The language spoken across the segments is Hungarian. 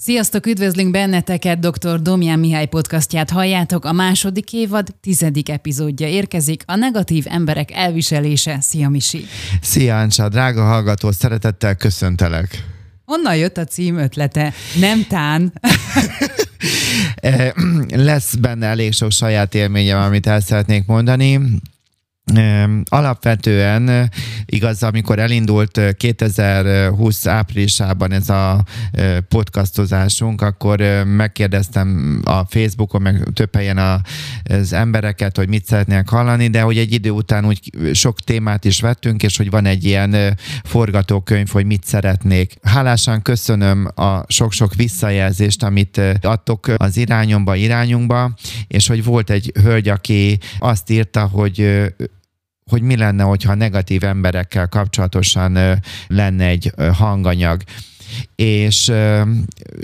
Sziasztok, üdvözlünk benneteket, dr. Domján Mihály podcastját halljátok. A második évad tizedik epizódja érkezik, a negatív emberek elviselése. Szia Misi! Szia Ancsa, drága hallgató, szeretettel köszöntelek! Honnan jött a cím ötlete? Nem tán. Eh, lesz benne elég sok saját élményem, amit el szeretnék mondani. Alapvetően igaz, amikor elindult 2020 áprilisában ez a podcastozásunk, akkor megkérdeztem a Facebookon, meg több helyen az embereket, hogy mit szeretnének hallani, de hogy egy idő után úgy sok témát is vettünk, és hogy van egy ilyen forgatókönyv, hogy mit szeretnék. Hálásan köszönöm a sok-sok visszajelzést, amit adtok az irányomba, irányunkba, és hogy volt egy hölgy, aki azt írta, hogy hogy mi lenne, hogyha negatív emberekkel kapcsolatosan lenne egy hanganyag és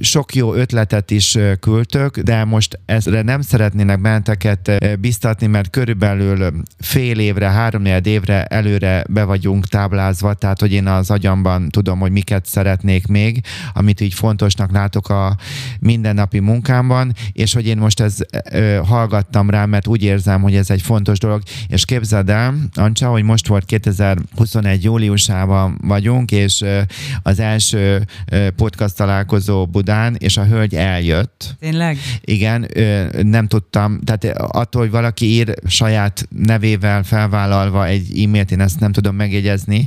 sok jó ötletet is küldtök, de most ezre nem szeretnének benneteket biztatni, mert körülbelül fél évre, három évre előre be vagyunk táblázva, tehát hogy én az agyamban tudom, hogy miket szeretnék még, amit így fontosnak látok a mindennapi munkámban, és hogy én most ez hallgattam rá, mert úgy érzem, hogy ez egy fontos dolog, és képzeld el, Ancsa, hogy most volt 2021 júliusában vagyunk, és az első podcast találkozó Budán, és a hölgy eljött. Tényleg? Igen, nem tudtam, tehát attól, hogy valaki ír saját nevével felvállalva egy e-mailt, én ezt nem tudom megjegyezni,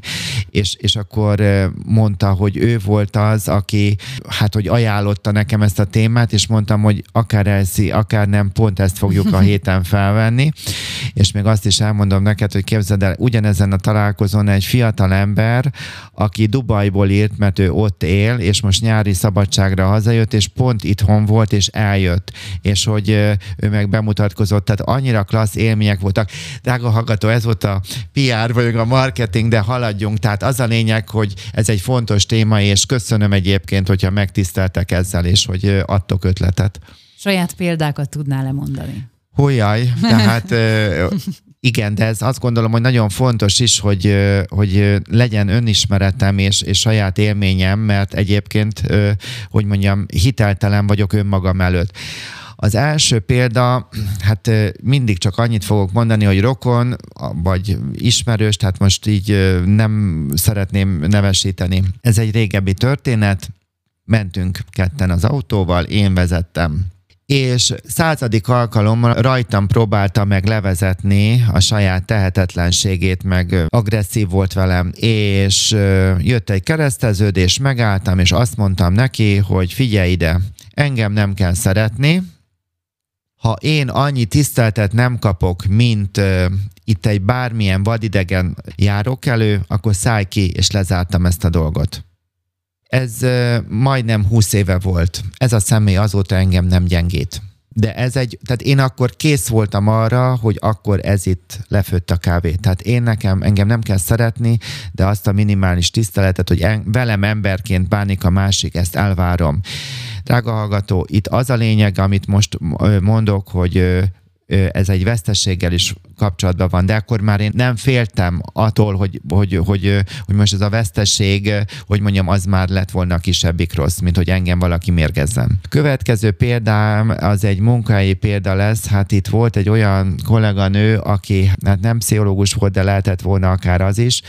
és, és akkor mondta, hogy ő volt az, aki hát, hogy ajánlotta nekem ezt a témát, és mondtam, hogy akár elszi, akár nem, pont ezt fogjuk a héten felvenni, és még azt is elmondom neked, hogy képzeld el, ugyanezen a találkozón egy fiatal ember, aki Dubajból írt, mert ő ott él, és most nyári szabadságra hazajött, és pont itthon volt, és eljött, és hogy ő meg bemutatkozott, tehát annyira klassz élmények voltak. Drága hallgató, ez volt a PR, vagy a marketing, de haladjunk. Tehát az a lényeg, hogy ez egy fontos téma, és köszönöm egyébként, hogyha megtiszteltek ezzel, és hogy adtok ötletet. Saját példákat tudnál lemondani? Hogyaj, tehát igen, de ez azt gondolom, hogy nagyon fontos is, hogy, hogy legyen önismeretem és, és saját élményem, mert egyébként, hogy mondjam, hiteltelen vagyok önmagam előtt. Az első példa, hát mindig csak annyit fogok mondani, hogy rokon, vagy ismerős, tehát most így nem szeretném nevesíteni. Ez egy régebbi történet, mentünk ketten az autóval, én vezettem és századik alkalommal rajtam próbálta meg levezetni a saját tehetetlenségét, meg agresszív volt velem, és jött egy kereszteződés, megálltam, és azt mondtam neki, hogy figyelj ide, engem nem kell szeretni, ha én annyi tiszteltet nem kapok, mint uh, itt egy bármilyen vadidegen járok elő, akkor szállj ki, és lezártam ezt a dolgot. Ez majdnem 20 éve volt. Ez a személy azóta engem nem gyengít. De ez egy, tehát én akkor kész voltam arra, hogy akkor ez itt lefőtt a kávé. Tehát én nekem, engem nem kell szeretni, de azt a minimális tiszteletet, hogy en, velem emberként bánik a másik, ezt elvárom. Drága hallgató, itt az a lényeg, amit most mondok, hogy ez egy vesztességgel is kapcsolatban van, de akkor már én nem féltem attól, hogy, hogy, hogy, hogy most ez a vesztesség, hogy mondjam, az már lett volna a kisebbik rossz, mint hogy engem valaki mérgezzen. Következő példám az egy munkahelyi példa lesz, hát itt volt egy olyan kolléganő, aki hát nem pszichológus volt, de lehetett volna akár az is,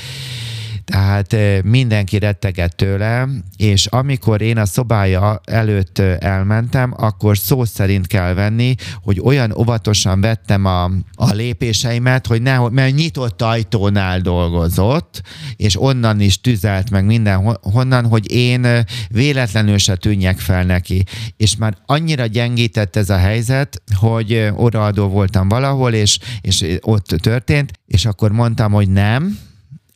tehát mindenki rettegett tőle, és amikor én a szobája előtt elmentem, akkor szó szerint kell venni, hogy olyan óvatosan vettem a, a lépéseimet, hogy nehogy, mert nyitott ajtónál dolgozott, és onnan is tüzelt meg minden honnan, hogy én véletlenül se tűnjek fel neki. És már annyira gyengített ez a helyzet, hogy odaadó voltam valahol, és, és ott történt, és akkor mondtam, hogy nem,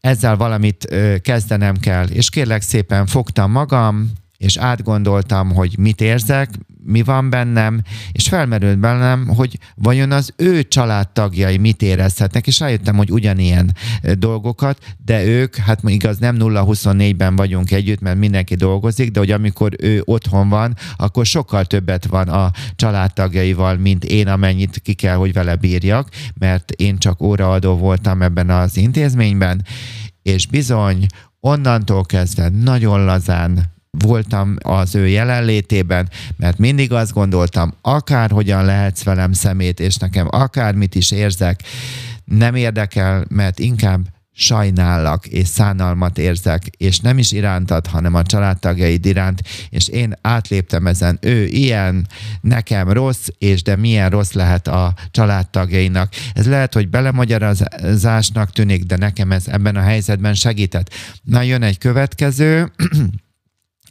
ezzel valamit kezdenem kell. És kérlek szépen fogtam magam, és átgondoltam, hogy mit érzek, mi van bennem, és felmerült bennem, hogy vajon az ő családtagjai mit érezhetnek, és rájöttem, hogy ugyanilyen dolgokat, de ők, hát igaz, nem 0-24-ben vagyunk együtt, mert mindenki dolgozik, de hogy amikor ő otthon van, akkor sokkal többet van a családtagjaival, mint én, amennyit ki kell, hogy vele bírjak, mert én csak óraadó voltam ebben az intézményben, és bizony onnantól kezdve nagyon lazán voltam az ő jelenlétében, mert mindig azt gondoltam, akárhogyan lehetsz velem szemét, és nekem akármit is érzek, nem érdekel, mert inkább sajnállak és szánalmat érzek, és nem is irántad, hanem a családtagjaid iránt, és én átléptem ezen, ő ilyen, nekem rossz, és de milyen rossz lehet a családtagjainak. Ez lehet, hogy belemagyarázásnak tűnik, de nekem ez ebben a helyzetben segített. Na, jön egy következő,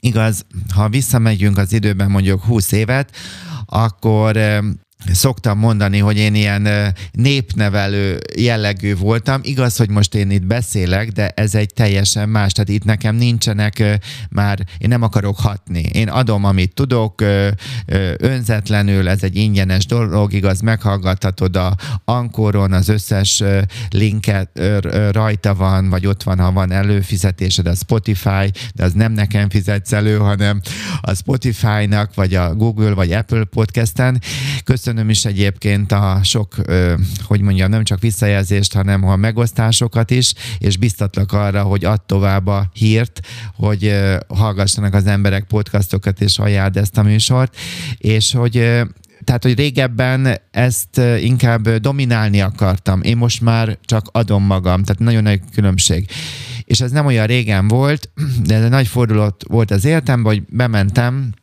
igaz, ha visszamegyünk az időben mondjuk 20 évet, akkor szoktam mondani, hogy én ilyen népnevelő jellegű voltam. Igaz, hogy most én itt beszélek, de ez egy teljesen más. Tehát itt nekem nincsenek már, én nem akarok hatni. Én adom, amit tudok, önzetlenül, ez egy ingyenes dolog, igaz, meghallgathatod a Ankoron, az összes linket rajta van, vagy ott van, ha van előfizetésed a Spotify, de az nem nekem fizetsz elő, hanem a Spotify-nak, vagy a Google, vagy Apple podcasten. Köszönöm köszönöm is egyébként a sok, hogy mondjam, nem csak visszajelzést, hanem a megosztásokat is, és biztatlak arra, hogy add tovább a hírt, hogy hallgassanak az emberek podcastokat, és ajánld ezt a műsort, és hogy tehát, hogy régebben ezt inkább dominálni akartam. Én most már csak adom magam, tehát nagyon nagy különbség. És ez nem olyan régen volt, de ez egy nagy fordulat volt az életemben, hogy bementem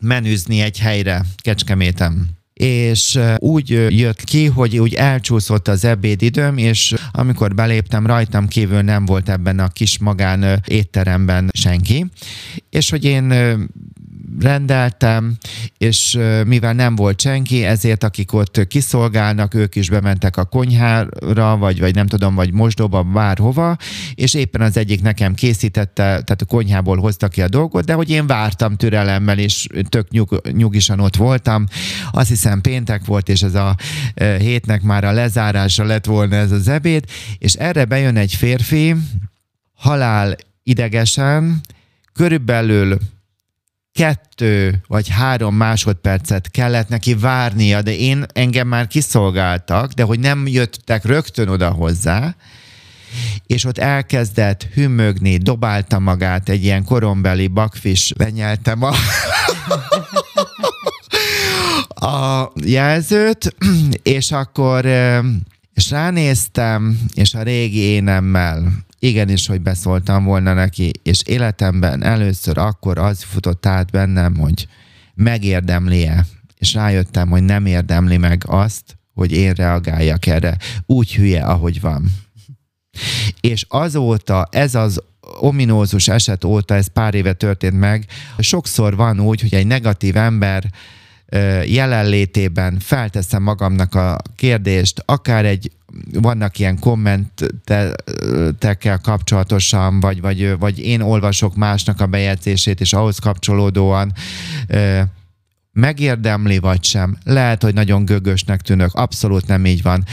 menüzni egy helyre Kecskeméten és úgy jött ki, hogy úgy elcsúszott az ebédidőm, és amikor beléptem, rajtam kívül nem volt ebben a kis magán étteremben senki, és hogy én rendeltem, és mivel nem volt senki, ezért akik ott kiszolgálnak, ők is bementek a konyhára, vagy, vagy nem tudom, vagy mosdóba, bárhova, és éppen az egyik nekem készítette, tehát a konyhából hozta ki a dolgot, de hogy én vártam türelemmel, és tök nyug, nyugisan ott voltam. Azt hiszem péntek volt, és ez a hétnek már a lezárása lett volna ez az ebéd, és erre bejön egy férfi, halál idegesen, körülbelül kettő vagy három másodpercet kellett neki várnia, de én engem már kiszolgáltak, de hogy nem jöttek rögtön oda hozzá, és ott elkezdett hümmögni, dobálta magát egy ilyen korombeli bakfis, lenyeltem a, a jelzőt, és akkor és ránéztem, és a régi énemmel igenis, hogy beszóltam volna neki, és életemben először akkor az futott át bennem, hogy megérdemli-e, és rájöttem, hogy nem érdemli meg azt, hogy én reagáljak erre. Úgy hülye, ahogy van. És azóta ez az ominózus eset óta, ez pár éve történt meg, sokszor van úgy, hogy egy negatív ember jelenlétében felteszem magamnak a kérdést, akár egy vannak ilyen kommentekkel kapcsolatosan, vagy, vagy, vagy én olvasok másnak a bejegyzését, és ahhoz kapcsolódóan megérdemli vagy sem. Lehet, hogy nagyon gögösnek tűnök, abszolút nem így van.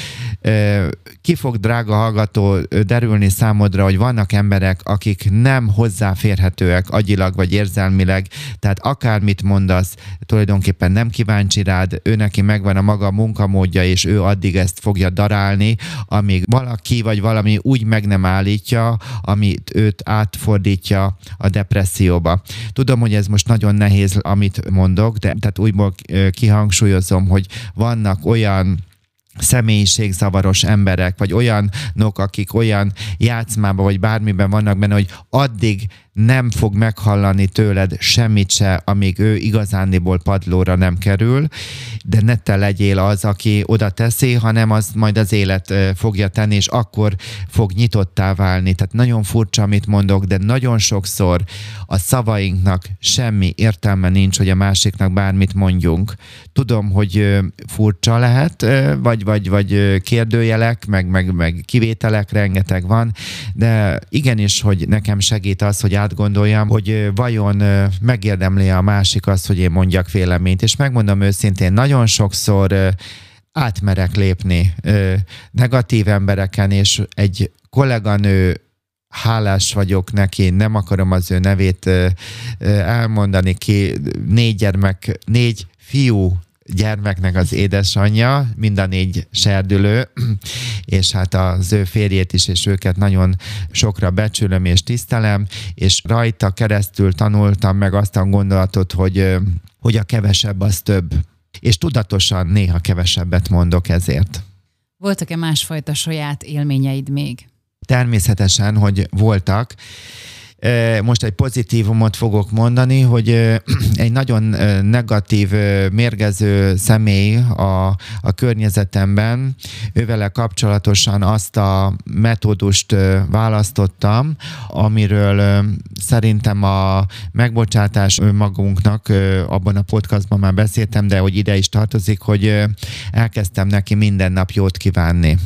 Ki fog, drága hallgató, derülni számodra, hogy vannak emberek, akik nem hozzáférhetőek agyilag vagy érzelmileg, tehát akármit mondasz, tulajdonképpen nem kíváncsi rád, ő neki megvan a maga munkamódja, és ő addig ezt fogja darálni, amíg valaki vagy valami úgy meg nem állítja, amit őt átfordítja a depresszióba. Tudom, hogy ez most nagyon nehéz, amit mondok, de tehát újból kihangsúlyozom, hogy vannak olyan személyiségzavaros emberek, vagy olyanok, akik olyan játszmában, vagy bármiben vannak benne, hogy addig nem fog meghallani tőled semmit se, amíg ő igazándiból padlóra nem kerül, de ne te legyél az, aki oda teszi, hanem az majd az élet fogja tenni, és akkor fog nyitottá válni. Tehát nagyon furcsa, amit mondok, de nagyon sokszor a szavainknak semmi értelme nincs, hogy a másiknak bármit mondjunk. Tudom, hogy furcsa lehet, vagy, vagy, vagy kérdőjelek, meg, meg, meg kivételek rengeteg van, de igenis, hogy nekem segít az, hogy átgondoljam, hogy vajon megérdemli a másik azt, hogy én mondjak véleményt. És megmondom őszintén, nagyon sokszor átmerek lépni negatív embereken, és egy kolléganő hálás vagyok neki, nem akarom az ő nevét elmondani ki, négy gyermek, négy fiú gyermeknek az édesanyja, mind a négy serdülő, és hát az ő férjét is, és őket nagyon sokra becsülöm és tisztelem, és rajta keresztül tanultam meg azt a gondolatot, hogy, hogy a kevesebb az több. És tudatosan néha kevesebbet mondok ezért. Voltak-e másfajta saját élményeid még? Természetesen, hogy voltak. Most egy pozitívumot fogok mondani, hogy egy nagyon negatív, mérgező személy a, a környezetemben, ővele kapcsolatosan azt a metódust választottam, amiről szerintem a megbocsátás magunknak, abban a podcastban már beszéltem, de hogy ide is tartozik, hogy elkezdtem neki minden nap jót kívánni.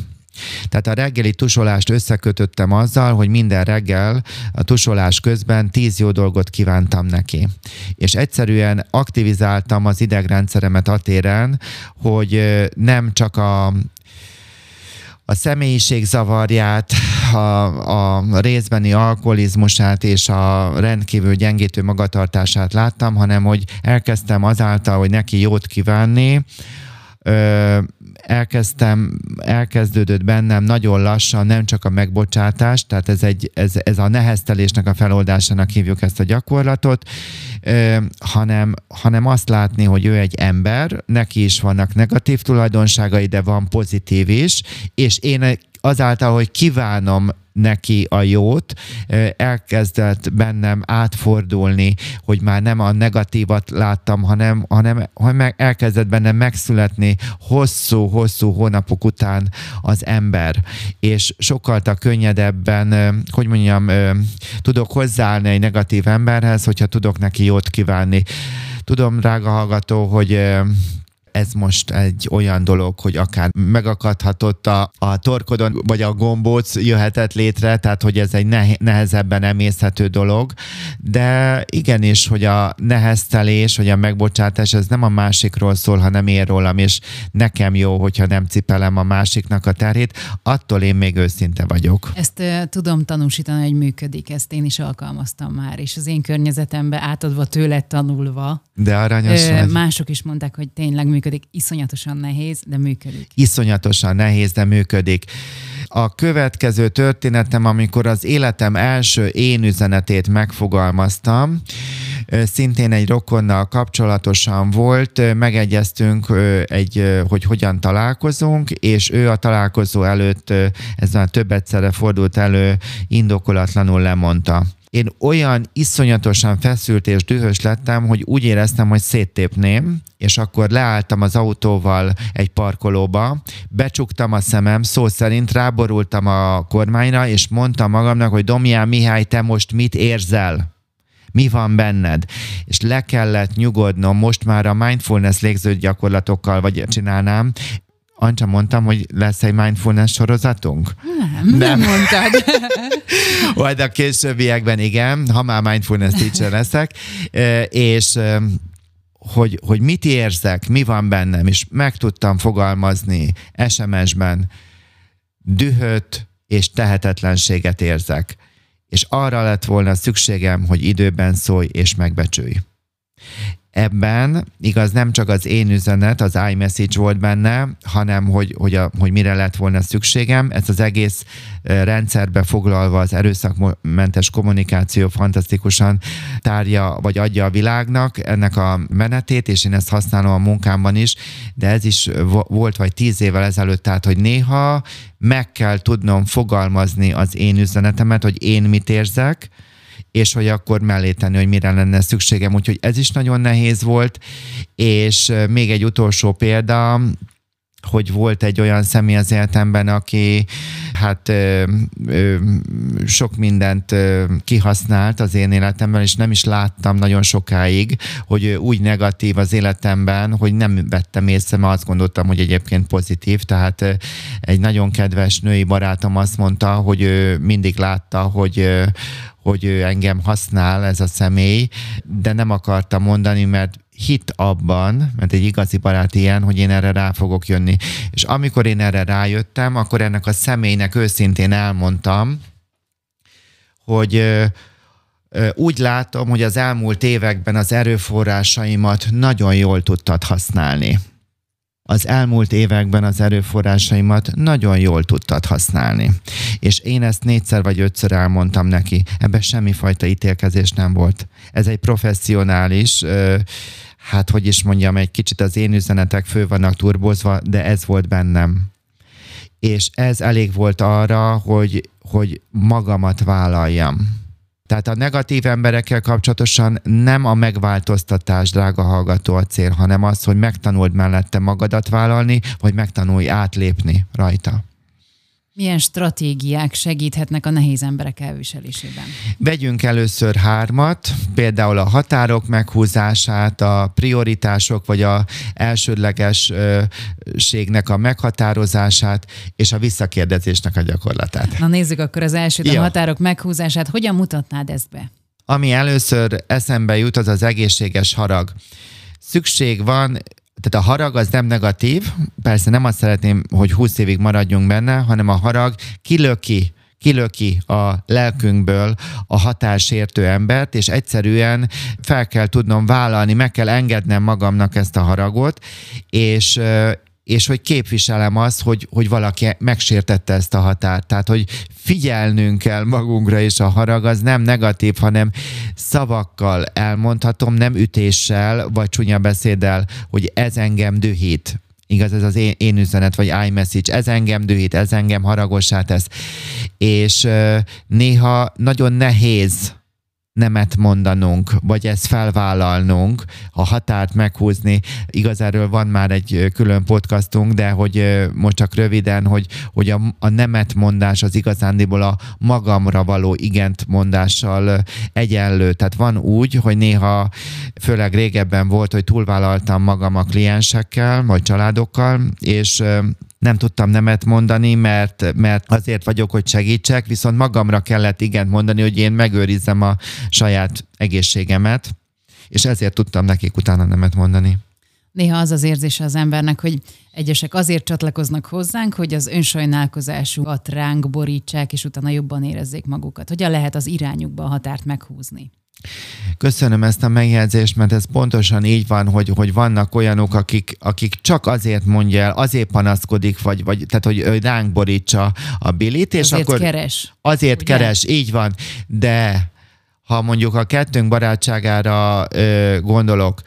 Tehát a reggeli tusolást összekötöttem azzal, hogy minden reggel a tusolás közben tíz jó dolgot kívántam neki. És egyszerűen aktivizáltam az idegrendszeremet a hogy nem csak a a személyiség zavarját, a, a részbeni alkoholizmusát és a rendkívül gyengítő magatartását láttam, hanem hogy elkezdtem azáltal, hogy neki jót kívánni, elkezdtem, elkezdődött bennem nagyon lassan nem csak a megbocsátás, tehát ez, egy, ez, ez a neheztelésnek a feloldásának hívjuk ezt a gyakorlatot, ö, hanem, hanem azt látni, hogy ő egy ember, neki is vannak negatív tulajdonságai, de van pozitív is, és én azáltal, hogy kívánom neki a jót, elkezdett bennem átfordulni, hogy már nem a negatívat láttam, hanem, hanem hogy elkezdett bennem megszületni hosszú-hosszú hónapok után az ember, és sokkal könnyedebben, hogy mondjam, tudok hozzáállni egy negatív emberhez, hogyha tudok neki jót kívánni. Tudom, drága hallgató, hogy ez most egy olyan dolog, hogy akár megakadhatott a, a torkodon, vagy a gombóc jöhetett létre, tehát hogy ez egy nehezebben emészhető dolog, de igenis, hogy a neheztelés, hogy a megbocsátás, ez nem a másikról szól, hanem én rólam, és nekem jó, hogyha nem cipelem a másiknak a terét, attól én még őszinte vagyok. Ezt uh, tudom tanúsítani, hogy működik, ezt én is alkalmaztam már, és az én környezetembe átadva tőle tanulva. De aranyos uh, Mások is mondták, hogy tényleg működik működik. Iszonyatosan nehéz, de működik. Iszonyatosan nehéz, de működik. A következő történetem, amikor az életem első én üzenetét megfogalmaztam, szintén egy rokonnal kapcsolatosan volt, megegyeztünk, egy, hogy hogyan találkozunk, és ő a találkozó előtt, ez már több egyszerre fordult elő, indokolatlanul lemondta én olyan iszonyatosan feszült és dühös lettem, hogy úgy éreztem, hogy széttépném, és akkor leálltam az autóval egy parkolóba, becsuktam a szemem, szó szerint ráborultam a kormányra, és mondtam magamnak, hogy Domján Mihály, te most mit érzel? mi van benned, és le kellett nyugodnom, most már a mindfulness légző gyakorlatokkal vagy csinálnám, Ancsa, mondtam, hogy lesz egy mindfulness sorozatunk? Nem, nem, nem mondtad. Majd a későbbiekben igen, ha már mindfulness teacher leszek, és hogy, hogy mit érzek, mi van bennem, és meg tudtam fogalmazni SMS-ben, dühöt és tehetetlenséget érzek. És arra lett volna szükségem, hogy időben szólj és megbecsülj ebben igaz nem csak az én üzenet, az iMessage volt benne, hanem hogy, hogy, a, hogy mire lett volna szükségem. Ez az egész rendszerbe foglalva az erőszakmentes kommunikáció fantasztikusan tárja, vagy adja a világnak ennek a menetét, és én ezt használom a munkámban is, de ez is volt vagy tíz évvel ezelőtt, tehát hogy néha meg kell tudnom fogalmazni az én üzenetemet, hogy én mit érzek, és hogy akkor mellé tenni, hogy mire lenne szükségem. Úgyhogy ez is nagyon nehéz volt, és még egy utolsó példa, hogy volt egy olyan személy az életemben, aki hát ö, ö, sok mindent ö, kihasznált az én életemben, és nem is láttam nagyon sokáig, hogy úgy negatív az életemben, hogy nem vettem észre, mert azt gondoltam, hogy egyébként pozitív. Tehát ö, egy nagyon kedves női barátom azt mondta, hogy ő mindig látta, hogy, ö, hogy ő engem használ ez a személy, de nem akarta mondani, mert hit abban, mert egy igazi barát ilyen, hogy én erre rá fogok jönni. És amikor én erre rájöttem, akkor ennek a személynek őszintén elmondtam, hogy úgy látom, hogy az elmúlt években az erőforrásaimat nagyon jól tudtad használni. Az elmúlt években az erőforrásaimat nagyon jól tudtad használni. És én ezt négyszer vagy ötször elmondtam neki. Ebben semmifajta ítélkezés nem volt. Ez egy professzionális, hát hogy is mondjam, egy kicsit az én üzenetek fő vannak turbozva, de ez volt bennem. És ez elég volt arra, hogy, hogy magamat vállaljam tehát a negatív emberekkel kapcsolatosan nem a megváltoztatás, drága hallgató a cél, hanem az, hogy megtanuld mellette magadat vállalni, vagy megtanulj átlépni rajta. Milyen stratégiák segíthetnek a nehéz emberek elviselésében? Vegyünk először hármat, például a határok meghúzását, a prioritások vagy a elsődlegességnek a meghatározását és a visszakérdezésnek a gyakorlatát. Na nézzük akkor az elsőt, a határok meghúzását. Hogyan mutatnád ezt be? Ami először eszembe jut, az az egészséges harag. Szükség van tehát a harag az nem negatív, persze nem azt szeretném, hogy 20 évig maradjunk benne, hanem a harag kilöki kilöki a lelkünkből a hatásértő embert, és egyszerűen fel kell tudnom vállalni, meg kell engednem magamnak ezt a haragot, és, és hogy képviselem azt, hogy, hogy valaki megsértette ezt a határt. Tehát, hogy figyelnünk kell magunkra, és a harag az nem negatív, hanem szavakkal elmondhatom, nem ütéssel, vagy csúnya beszéddel, hogy ez engem dühít. Igaz, ez az én, én üzenet, vagy iMessage, ez engem dühít, ez engem haragossá tesz. És néha nagyon nehéz nemet mondanunk, vagy ezt felvállalnunk, a határt meghúzni. Igaz, erről van már egy külön podcastunk, de hogy most csak röviden, hogy, hogy a, a nemet mondás az igazándiból a magamra való igent mondással egyenlő. Tehát van úgy, hogy néha, főleg régebben volt, hogy túlvállaltam magam a kliensekkel, vagy családokkal, és nem tudtam nemet mondani, mert, mert azért vagyok, hogy segítsek, viszont magamra kellett igent mondani, hogy én megőrizzem a saját egészségemet, és ezért tudtam nekik utána nemet mondani. Néha az az érzése az embernek, hogy egyesek azért csatlakoznak hozzánk, hogy az önsajnálkozásukat ránk borítsák, és utána jobban érezzék magukat. Hogyan lehet az irányukba a határt meghúzni? Köszönöm ezt a megjegyzést, mert ez pontosan így van, hogy, hogy vannak olyanok, akik, akik csak azért mondja el, azért panaszkodik, vagy, vagy tehát, hogy ránk borítsa a bilit, és azért akkor keres. Azért ugye? keres, így van. De ha mondjuk a kettőnk barátságára ö, gondolok,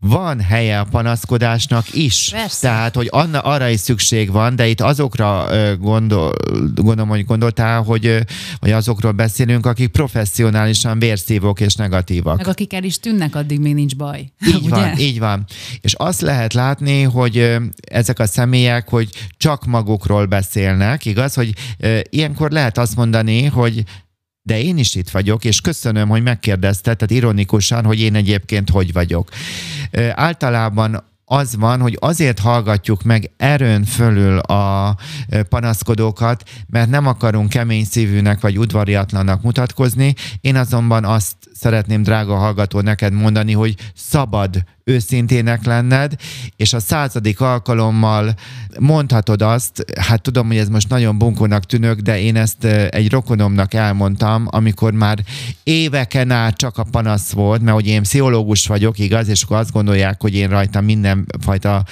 van helye a panaszkodásnak is. Persze. Tehát, hogy anna, arra is szükség van, de itt azokra gondol, gondolom, hogy gondoltál, hogy vagy azokról beszélünk, akik professzionálisan vérszívók és negatívak. Meg akik el is tűnnek, addig még nincs baj. Így Ugye? van, így van. És azt lehet látni, hogy ezek a személyek, hogy csak magukról beszélnek, igaz? Hogy ilyenkor lehet azt mondani, hogy de én is itt vagyok, és köszönöm, hogy megkérdezte, tehát ironikusan, hogy én egyébként hogy vagyok. Általában az van, hogy azért hallgatjuk meg erőn fölül a panaszkodókat, mert nem akarunk kemény szívűnek vagy udvariatlanak mutatkozni. Én azonban azt szeretném, drága hallgató, neked mondani, hogy szabad őszintének lenned, és a századik alkalommal mondhatod azt, hát tudom, hogy ez most nagyon bunkónak tűnök, de én ezt egy rokonomnak elmondtam, amikor már éveken át csak a panasz volt, mert hogy én pszichológus vagyok, igaz, és akkor azt gondolják, hogy én rajta mindenfajta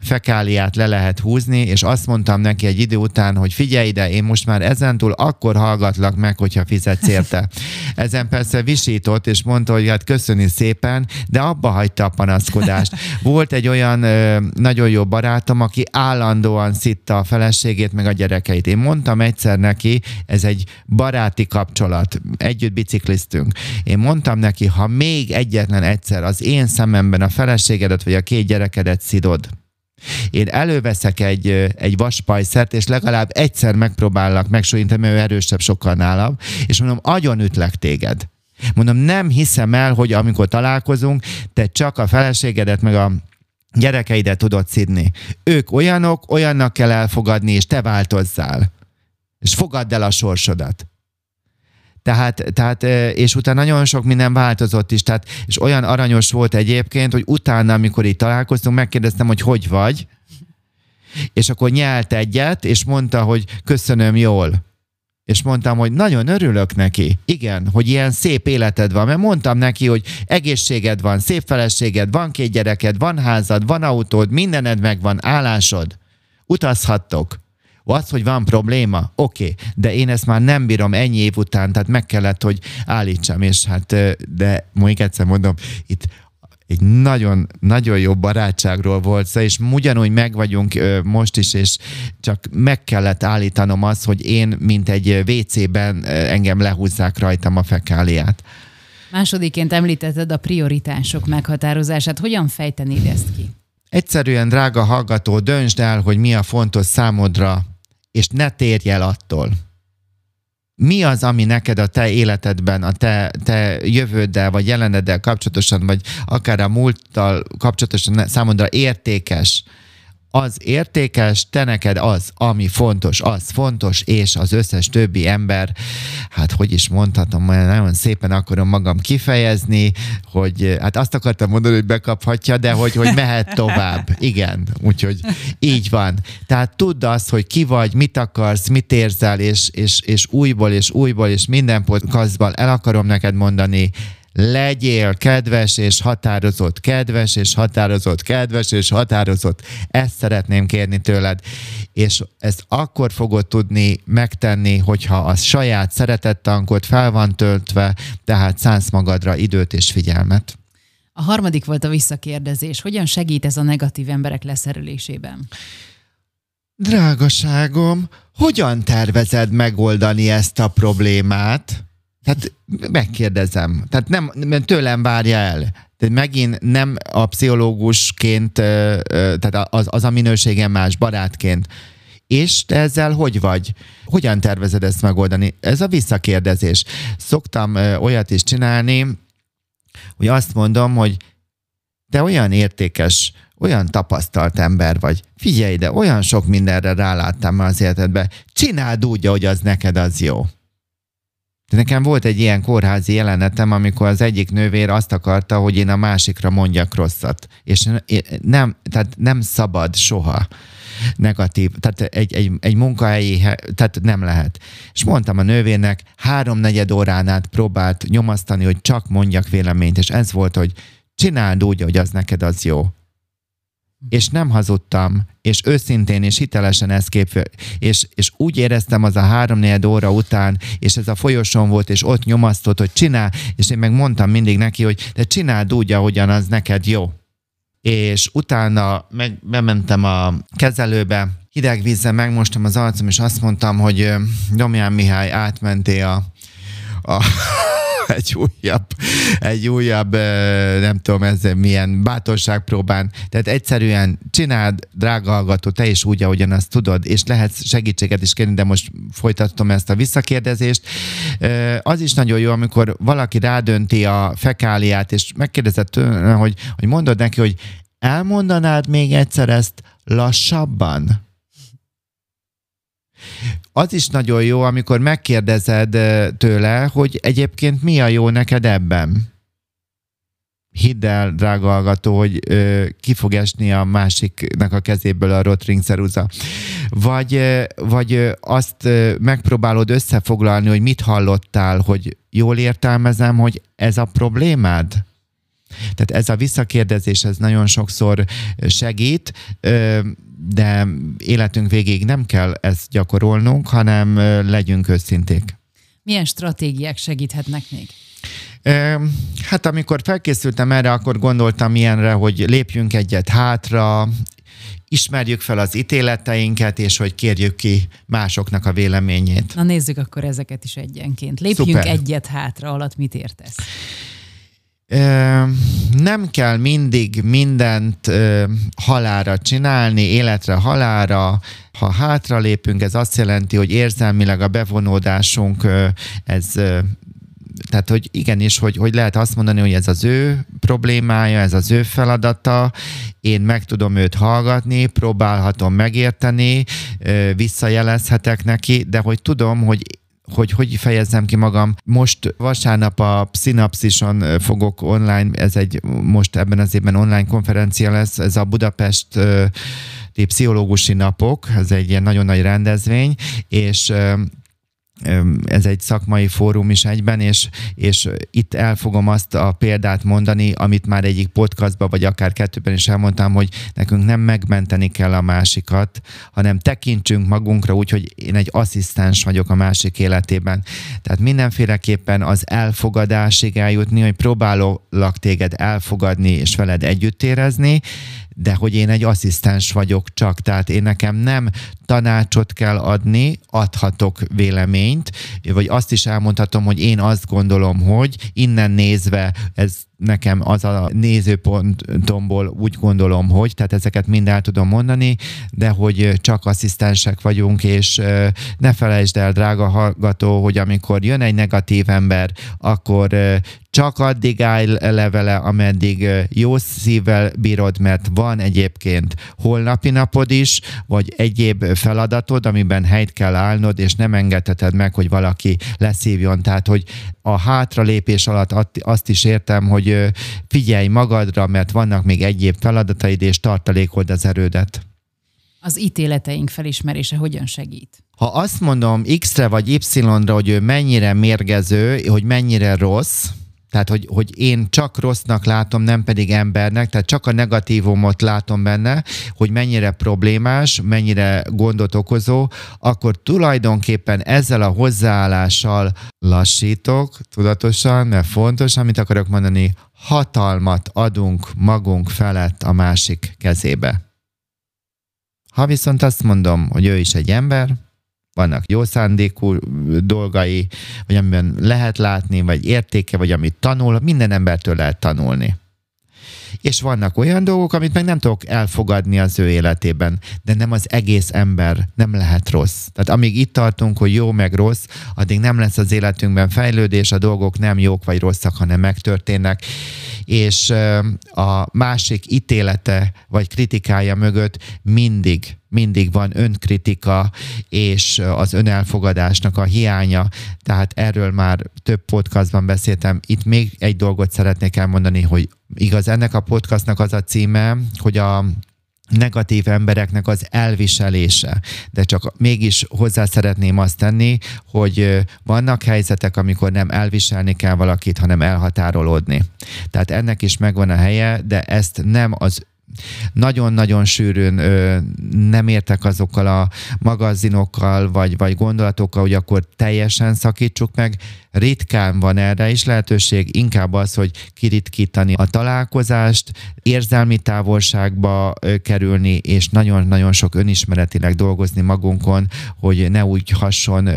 fekáliát le lehet húzni, és azt mondtam neki egy idő után, hogy figyelj ide, én most már ezentúl akkor hallgatlak meg, hogyha fizetsz érte. Ezen persze visított, és mondta, hogy hát köszöni szépen, de abba hagyta a panasz panaszkodást. Volt egy olyan ö, nagyon jó barátom, aki állandóan szitta a feleségét, meg a gyerekeit. Én mondtam egyszer neki, ez egy baráti kapcsolat, együtt bicikliztünk. Én mondtam neki, ha még egyetlen egyszer az én szememben a feleségedet vagy a két gyerekedet szidod, én előveszek egy, egy vaspajszert, és legalább egyszer megpróbálnak megsúlyintani, mert ő erősebb sokkal nálam, és mondom, agyon ütlek téged. Mondom, nem hiszem el, hogy amikor találkozunk, te csak a feleségedet meg a gyerekeidet tudod szidni. Ők olyanok, olyannak kell elfogadni, és te változzál. És fogadd el a sorsodat. Tehát, tehát, és utána nagyon sok minden változott is, tehát, és olyan aranyos volt egyébként, hogy utána, amikor itt találkoztunk, megkérdeztem, hogy hogy vagy, és akkor nyelt egyet, és mondta, hogy köszönöm jól. És mondtam, hogy nagyon örülök neki. Igen, hogy ilyen szép életed van, mert mondtam neki, hogy egészséged van, szép feleséged, van két gyereked, van házad, van autód, mindened megvan, állásod. Utazhattok. Az, hogy van probléma, oké, okay, de én ezt már nem bírom ennyi év után, tehát meg kellett, hogy állítsam, és hát, de még egyszer mondom, itt egy nagyon, nagyon jó barátságról volt szó, és ugyanúgy meg vagyunk most is, és csak meg kellett állítanom azt, hogy én, mint egy WC-ben engem lehúzzák rajtam a fekáliát. Másodiként említetted a prioritások meghatározását. Hogyan fejtenéd ezt ki? Egyszerűen, drága hallgató, döntsd el, hogy mi a fontos számodra, és ne térj el attól. Mi az, ami neked a te életedben, a te, te jövőddel, vagy jeleneddel kapcsolatosan, vagy akár a múlttal kapcsolatosan számodra értékes, az értékes, te neked az, ami fontos, az fontos, és az összes többi ember, hát hogy is mondhatom, nagyon szépen akarom magam kifejezni, hogy hát azt akartam mondani, hogy bekaphatja, de hogy, hogy mehet tovább. Igen, úgyhogy így van. Tehát tudd azt, hogy ki vagy, mit akarsz, mit érzel, és, és, és újból, és újból, és minden podcastban el akarom neked mondani, legyél kedves és határozott, kedves és határozott, kedves és határozott. Ezt szeretném kérni tőled. És ezt akkor fogod tudni megtenni, hogyha a saját szeretettankot fel van töltve, tehát szánsz magadra időt és figyelmet. A harmadik volt a visszakérdezés. Hogyan segít ez a negatív emberek leszerelésében? Drágaságom, hogyan tervezed megoldani ezt a problémát? Tehát megkérdezem. Tehát nem, nem tőlem várja el. Tehát megint nem a pszichológusként, tehát az, az a minőségem más, barátként. És te ezzel hogy vagy? Hogyan tervezed ezt megoldani? Ez a visszakérdezés. Szoktam olyat is csinálni, hogy azt mondom, hogy te olyan értékes, olyan tapasztalt ember vagy. Figyelj ide, olyan sok mindenre ráláttam az életedbe. Csináld úgy, hogy az neked az jó. De nekem volt egy ilyen kórházi jelenetem, amikor az egyik nővér azt akarta, hogy én a másikra mondjak rosszat. És nem, tehát nem szabad soha negatív, tehát egy, egy, egy munkahelyi, tehát nem lehet. És mondtam a nővérnek, háromnegyed órán át próbált nyomasztani, hogy csak mondjak véleményt, és ez volt, hogy csináld úgy, hogy az neked az jó és nem hazudtam, és őszintén és hitelesen ezt kép, és, és úgy éreztem az a három óra után, és ez a folyosón volt, és ott nyomasztott, hogy csinál, és én meg mondtam mindig neki, hogy de csináld úgy, ahogyan az neked jó. És utána meg bementem a kezelőbe, hideg vízzel megmostam az arcom, és azt mondtam, hogy Domján Mihály átmenté a, a egy újabb, egy újabb, nem tudom, ez milyen bátorságpróbán. Tehát egyszerűen csináld, drága hallgató, te is úgy, ahogyan azt tudod, és lehet segítséget is kérni, de most folytatom ezt a visszakérdezést. Az is nagyon jó, amikor valaki rádönti a fekáliát, és megkérdezett, hogy, hogy mondod neki, hogy elmondanád még egyszer ezt lassabban? Az is nagyon jó, amikor megkérdezed tőle, hogy egyébként mi a jó neked ebben. Hidd el, drága hallgató, hogy ö, ki fog esni a másiknak a kezéből a rotring ceruza. Vagy, ö, vagy ö, azt ö, megpróbálod összefoglalni, hogy mit hallottál, hogy jól értelmezem, hogy ez a problémád? Tehát ez a visszakérdezés, ez nagyon sokszor segít. De életünk végéig nem kell ezt gyakorolnunk, hanem legyünk őszinték. Milyen stratégiák segíthetnek még? Hát amikor felkészültem erre, akkor gondoltam ilyenre, hogy lépjünk egyet hátra, ismerjük fel az ítéleteinket, és hogy kérjük ki másoknak a véleményét. Na nézzük akkor ezeket is egyenként. Lépjünk Szuper. egyet hátra, alatt mit értesz? Nem kell mindig mindent halára csinálni, életre halára. Ha hátra lépünk, ez azt jelenti, hogy érzelmileg a bevonódásunk ez tehát, hogy igenis, hogy, hogy lehet azt mondani, hogy ez az ő problémája, ez az ő feladata, én meg tudom őt hallgatni, próbálhatom megérteni, visszajelezhetek neki, de hogy tudom, hogy hogy hogy fejezzem ki magam. Most vasárnap a Synapsison fogok online, ez egy most ebben az évben online konferencia lesz, ez a Budapest pszichológusi napok, ez egy ilyen nagyon nagy rendezvény, és ez egy szakmai fórum is egyben, és, és itt el fogom azt a példát mondani, amit már egyik podcastban, vagy akár kettőben is elmondtam, hogy nekünk nem megmenteni kell a másikat, hanem tekintsünk magunkra úgy, hogy én egy asszisztens vagyok a másik életében. Tehát mindenféleképpen az elfogadásig eljutni, hogy próbálok téged elfogadni és veled együtt érezni, de hogy én egy asszisztens vagyok csak, tehát én nekem nem tanácsot kell adni, adhatok véleményt, vagy azt is elmondhatom, hogy én azt gondolom, hogy innen nézve ez nekem az a nézőpontomból úgy gondolom, hogy, tehát ezeket mind el tudom mondani, de hogy csak asszisztensek vagyunk, és ne felejtsd el, drága hallgató, hogy amikor jön egy negatív ember, akkor csak addig állj levele, ameddig jó szívvel bírod, mert van egyébként holnapi napod is, vagy egyéb feladatod, amiben helyt kell állnod, és nem engedheted meg, hogy valaki leszívjon. Tehát, hogy a hátralépés alatt azt is értem, hogy figyelj magadra, mert vannak még egyéb feladataid, és tartalékold az erődet. Az ítéleteink felismerése hogyan segít? Ha azt mondom X-re vagy Y-ra, hogy ő mennyire mérgező, hogy mennyire rossz, tehát, hogy, hogy én csak rossznak látom, nem pedig embernek, tehát csak a negatívumot látom benne, hogy mennyire problémás, mennyire gondot okozó, akkor tulajdonképpen ezzel a hozzáállással lassítok tudatosan, mert fontos, amit akarok mondani, hatalmat adunk magunk felett a másik kezébe. Ha viszont azt mondom, hogy ő is egy ember, vannak jó szándékú dolgai, vagy amiben lehet látni, vagy értéke, vagy amit tanul, minden embertől lehet tanulni. És vannak olyan dolgok, amit meg nem tudok elfogadni az ő életében, de nem az egész ember nem lehet rossz. Tehát amíg itt tartunk, hogy jó meg rossz, addig nem lesz az életünkben fejlődés, a dolgok nem jók vagy rosszak, hanem megtörténnek és a másik ítélete vagy kritikája mögött mindig mindig van önkritika és az önelfogadásnak a hiánya, tehát erről már több podcastban beszéltem. Itt még egy dolgot szeretnék elmondani, hogy igaz, ennek a podcastnak az a címe, hogy a negatív embereknek az elviselése. De csak mégis hozzá szeretném azt tenni, hogy vannak helyzetek, amikor nem elviselni kell valakit, hanem elhatárolódni. Tehát ennek is megvan a helye, de ezt nem az nagyon-nagyon sűrűn ö, nem értek azokkal a magazinokkal, vagy, vagy gondolatokkal, hogy akkor teljesen szakítsuk meg. Ritkán van erre is lehetőség, inkább az, hogy kiritkítani a találkozást, érzelmi távolságba kerülni, és nagyon-nagyon sok önismeretileg dolgozni magunkon, hogy ne úgy hasson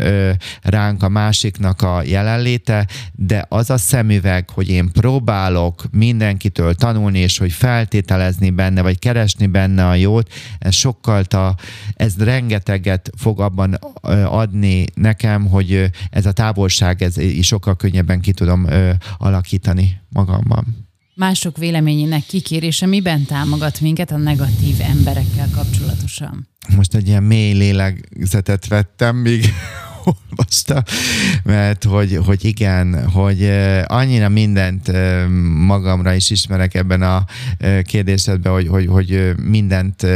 ránk a másiknak a jelenléte, de az a szemüveg, hogy én próbálok mindenkitől tanulni, és hogy feltételezni benne, vagy keresni benne a jót, ez sokkal, ta, ez rengeteget fog abban adni nekem, hogy ez a távolság, ez sokkal könnyebben ki tudom alakítani magamban. Mások véleményének kikérése miben támogat minket a negatív emberekkel kapcsolatosan? Most egy ilyen mély lélegzetet vettem, míg olvastam, mert hogy, hogy igen, hogy annyira mindent magamra is ismerek ebben a kérdésedben, hogy, hogy, hogy mindent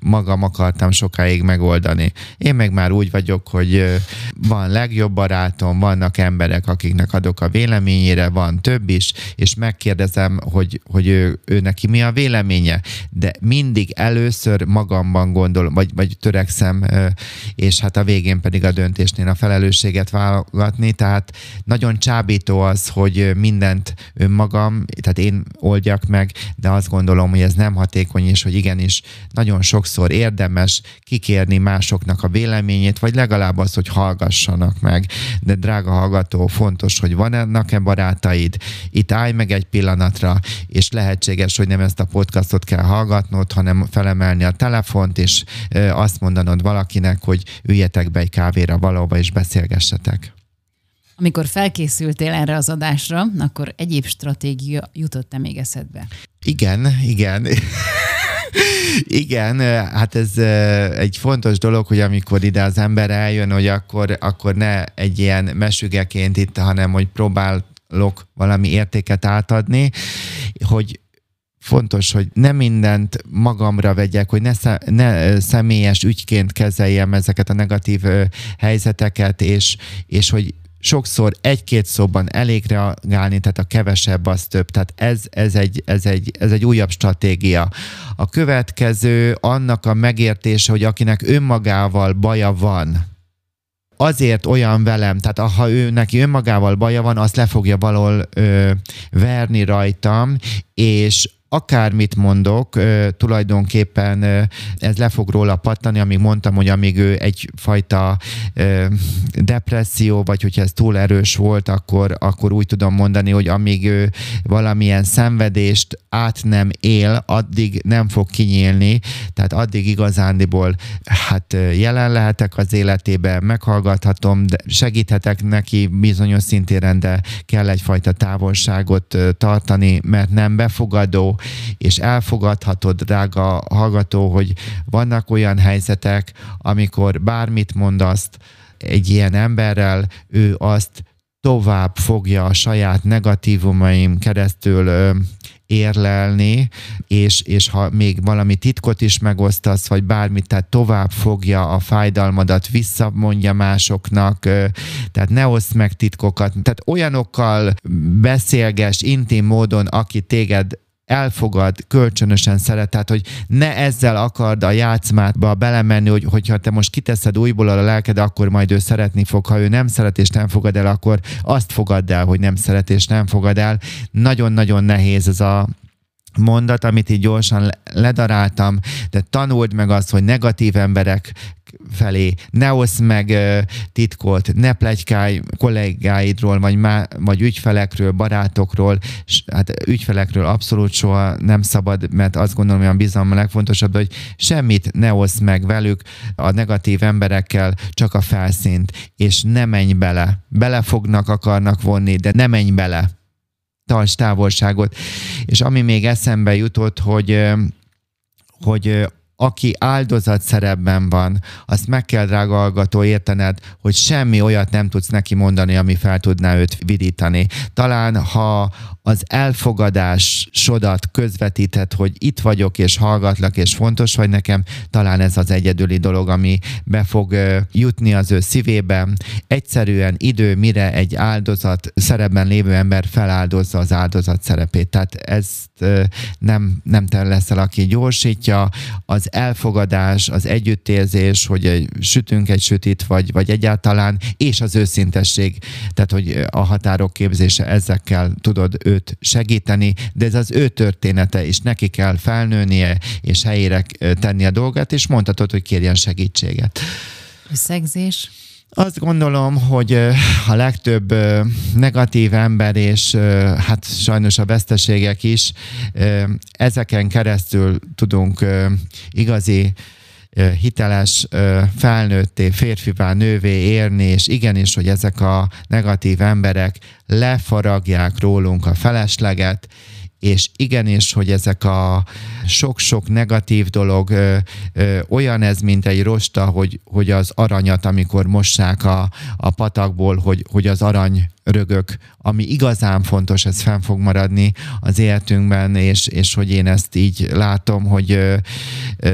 magam akartam sokáig megoldani. Én meg már úgy vagyok, hogy van legjobb barátom, vannak emberek, akiknek adok a véleményére, van több is, és megkérdezem, hogy, hogy ő, ő neki mi a véleménye, de mindig először magamban gondolom, vagy, vagy törekszem, és hát a végén pedig a döntésnél a felelősséget válogatni, tehát nagyon csábító az, hogy mindent önmagam, tehát én oldjak meg, de azt gondolom, hogy ez nem hatékony, és hogy igenis nagyon sok sokszor érdemes kikérni másoknak a véleményét, vagy legalább az, hogy hallgassanak meg. De drága hallgató, fontos, hogy van ennek-e barátaid, itt állj meg egy pillanatra, és lehetséges, hogy nem ezt a podcastot kell hallgatnod, hanem felemelni a telefont, és azt mondanod valakinek, hogy üljetek be egy kávéra valóba, és beszélgessetek. Amikor felkészültél erre az adásra, akkor egyéb stratégia jutott-e még eszedbe? Igen, igen. Igen, hát ez egy fontos dolog, hogy amikor ide az ember eljön, hogy akkor, akkor ne egy ilyen mesügeként itt, hanem hogy próbálok valami értéket átadni, hogy fontos, hogy ne mindent magamra vegyek, hogy ne, ne személyes ügyként kezeljem ezeket a negatív helyzeteket, és, és hogy sokszor egy-két szóban elég reagálni, tehát a kevesebb az több. Tehát ez, ez, egy, ez, egy, ez egy újabb stratégia. A következő annak a megértése, hogy akinek önmagával baja van, azért olyan velem, tehát ha ő neki önmagával baja van, azt le fogja valahol ö, verni rajtam, és akármit mondok, tulajdonképpen ez le fog róla pattani, amíg mondtam, hogy amíg ő egyfajta depresszió, vagy hogyha ez túl erős volt, akkor, akkor úgy tudom mondani, hogy amíg ő valamilyen szenvedést át nem él, addig nem fog kinyílni, tehát addig igazándiból hát jelen lehetek az életében, meghallgathatom, de segíthetek neki bizonyos szintéren, de kell egyfajta távolságot tartani, mert nem befogadó, és elfogadhatod, drága hallgató, hogy vannak olyan helyzetek, amikor bármit mondasz egy ilyen emberrel, ő azt tovább fogja a saját negatívumaim keresztül érlelni, és, és ha még valami titkot is megosztasz, vagy bármit, tehát tovább fogja a fájdalmadat, visszamondja másoknak, tehát ne oszd meg titkokat, tehát olyanokkal beszélges intim módon, aki téged elfogad, kölcsönösen szeret, tehát hogy ne ezzel akard a játszmátba belemenni, hogy, hogyha te most kiteszed újból a lelked, akkor majd ő szeretni fog. Ha ő nem szeret és nem fogad el, akkor azt fogadd el, hogy nem szeret és nem fogad el. Nagyon-nagyon nehéz ez a mondat, amit így gyorsan ledaráltam, de tanuld meg azt, hogy negatív emberek felé, ne oszd meg titkot, ne plegykálj kollégáidról, vagy, má, vagy ügyfelekről, barátokról, hát ügyfelekről abszolút soha nem szabad, mert azt gondolom, hogy a bizalom a legfontosabb, hogy semmit ne oszd meg velük, a negatív emberekkel, csak a felszínt, és ne menj bele. Belefognak, akarnak vonni, de ne menj bele tarts távolságot. És ami még eszembe jutott, hogy hogy aki áldozat szerepben van, azt meg kell, drága hallgató, értened, hogy semmi olyat nem tudsz neki mondani, ami fel tudná őt vidítani. Talán, ha az elfogadásodat közvetített, hogy itt vagyok, és hallgatlak, és fontos vagy nekem, talán ez az egyedüli dolog, ami be fog jutni az ő szívébe. Egyszerűen idő, mire egy áldozat szerepben lévő ember feláldozza az áldozat szerepét. Tehát ezt nem, nem te leszel, aki gyorsítja. Az elfogadás, az együttérzés, hogy sütünk egy sütit, vagy, vagy egyáltalán, és az őszintesség, tehát hogy a határok képzése, ezekkel tudod őt segíteni, de ez az ő története, és neki kell felnőnie, és helyére tenni a dolgát, és mondhatod, hogy kérjen segítséget. Összegzés? Azt gondolom, hogy a legtöbb negatív ember, és hát sajnos a veszteségek is, ezeken keresztül tudunk igazi hiteles felnőtté, férfivá, nővé érni, és igenis, hogy ezek a negatív emberek lefaragják rólunk a felesleget, és igenis, hogy ezek a sok-sok negatív dolog ö, ö, olyan ez, mint egy rosta, hogy, hogy az aranyat, amikor mossák a, a patakból, hogy, hogy az arany rögök, ami igazán fontos, ez fenn fog maradni az életünkben, és, és hogy én ezt így látom, hogy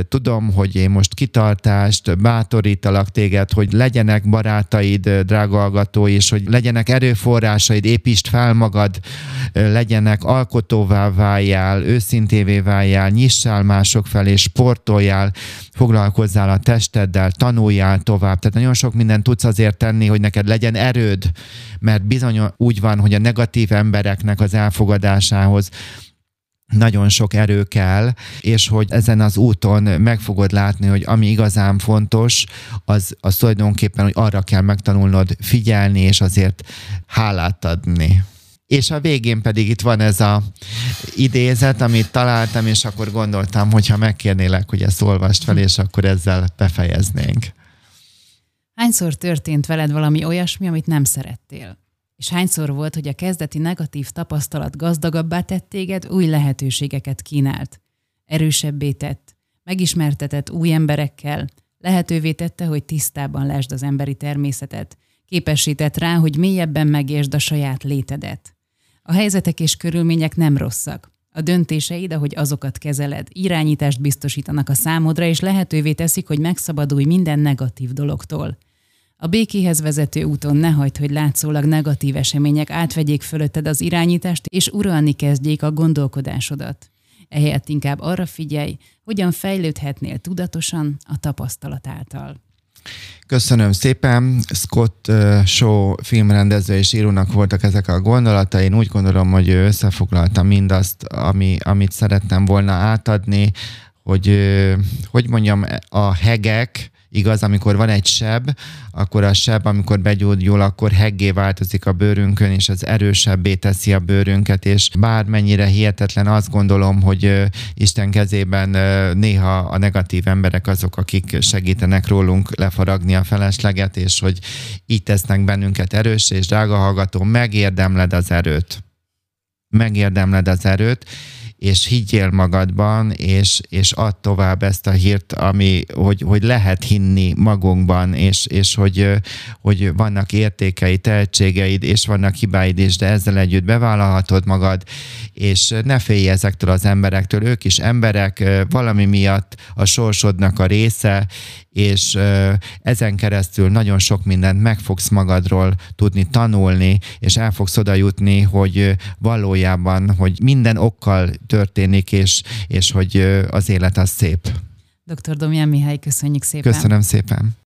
tudom, hogy én most kitartást, bátorítalak téged, hogy legyenek barátaid, drága hallgató, és hogy legyenek erőforrásaid, építsd fel magad, legyenek alkotóvá váljál, őszintévé váljál, nyissál mások felé, sportoljál, foglalkozzál a testeddel, tanuljál tovább. Tehát nagyon sok mindent tudsz azért tenni, hogy neked legyen erőd, mert bizony úgy van, hogy a negatív embereknek az elfogadásához nagyon sok erő kell, és hogy ezen az úton meg fogod látni, hogy ami igazán fontos, az, az tulajdonképpen, hogy arra kell megtanulnod figyelni, és azért hálát adni. És a végén pedig itt van ez a idézet, amit találtam, és akkor gondoltam, hogyha megkérnélek, hogy ezt olvast fel, és akkor ezzel befejeznénk. Hányszor történt veled valami olyasmi, amit nem szerettél? És hányszor volt, hogy a kezdeti negatív tapasztalat gazdagabbá tett téged, új lehetőségeket kínált, erősebbé tett, megismertetett új emberekkel, lehetővé tette, hogy tisztában lesd az emberi természetet, képesített rá, hogy mélyebben megértsd a saját létedet. A helyzetek és körülmények nem rosszak. A döntéseid, ahogy azokat kezeled, irányítást biztosítanak a számodra, és lehetővé teszik, hogy megszabadulj minden negatív dologtól. A békéhez vezető úton ne hagyd, hogy látszólag negatív események átvegyék fölötted az irányítást, és uralni kezdjék a gondolkodásodat. Ehelyett inkább arra figyelj, hogyan fejlődhetnél tudatosan a tapasztalat által. Köszönöm szépen. Scott Shaw filmrendező és írónak voltak ezek a gondolatai. Én úgy gondolom, hogy ő összefoglalta mindazt, ami, amit szerettem volna átadni, hogy, hogy mondjam, a hegek, Igaz, amikor van egy seb, akkor a seb, amikor begyógyul, akkor heggé változik a bőrünkön, és az erősebbé teszi a bőrünket, és bármennyire hihetetlen, azt gondolom, hogy Isten kezében néha a negatív emberek azok, akik segítenek rólunk lefaragni a felesleget, és hogy így tesznek bennünket erős, és drága hallgató, megérdemled az erőt. Megérdemled az erőt, és higgyél magadban, és, és add tovább ezt a hírt, ami, hogy, hogy lehet hinni magunkban, és, és hogy, hogy vannak értékei, tehetségeid, és vannak hibáid is, de ezzel együtt bevállalhatod magad, és ne félj ezektől az emberektől, ők is emberek, valami miatt a sorsodnak a része, és ezen keresztül nagyon sok mindent meg fogsz magadról tudni tanulni, és el fogsz oda jutni, hogy valójában, hogy minden okkal történik, és, és hogy az élet az szép. Dr. Domján Mihály, köszönjük szépen. Köszönöm szépen.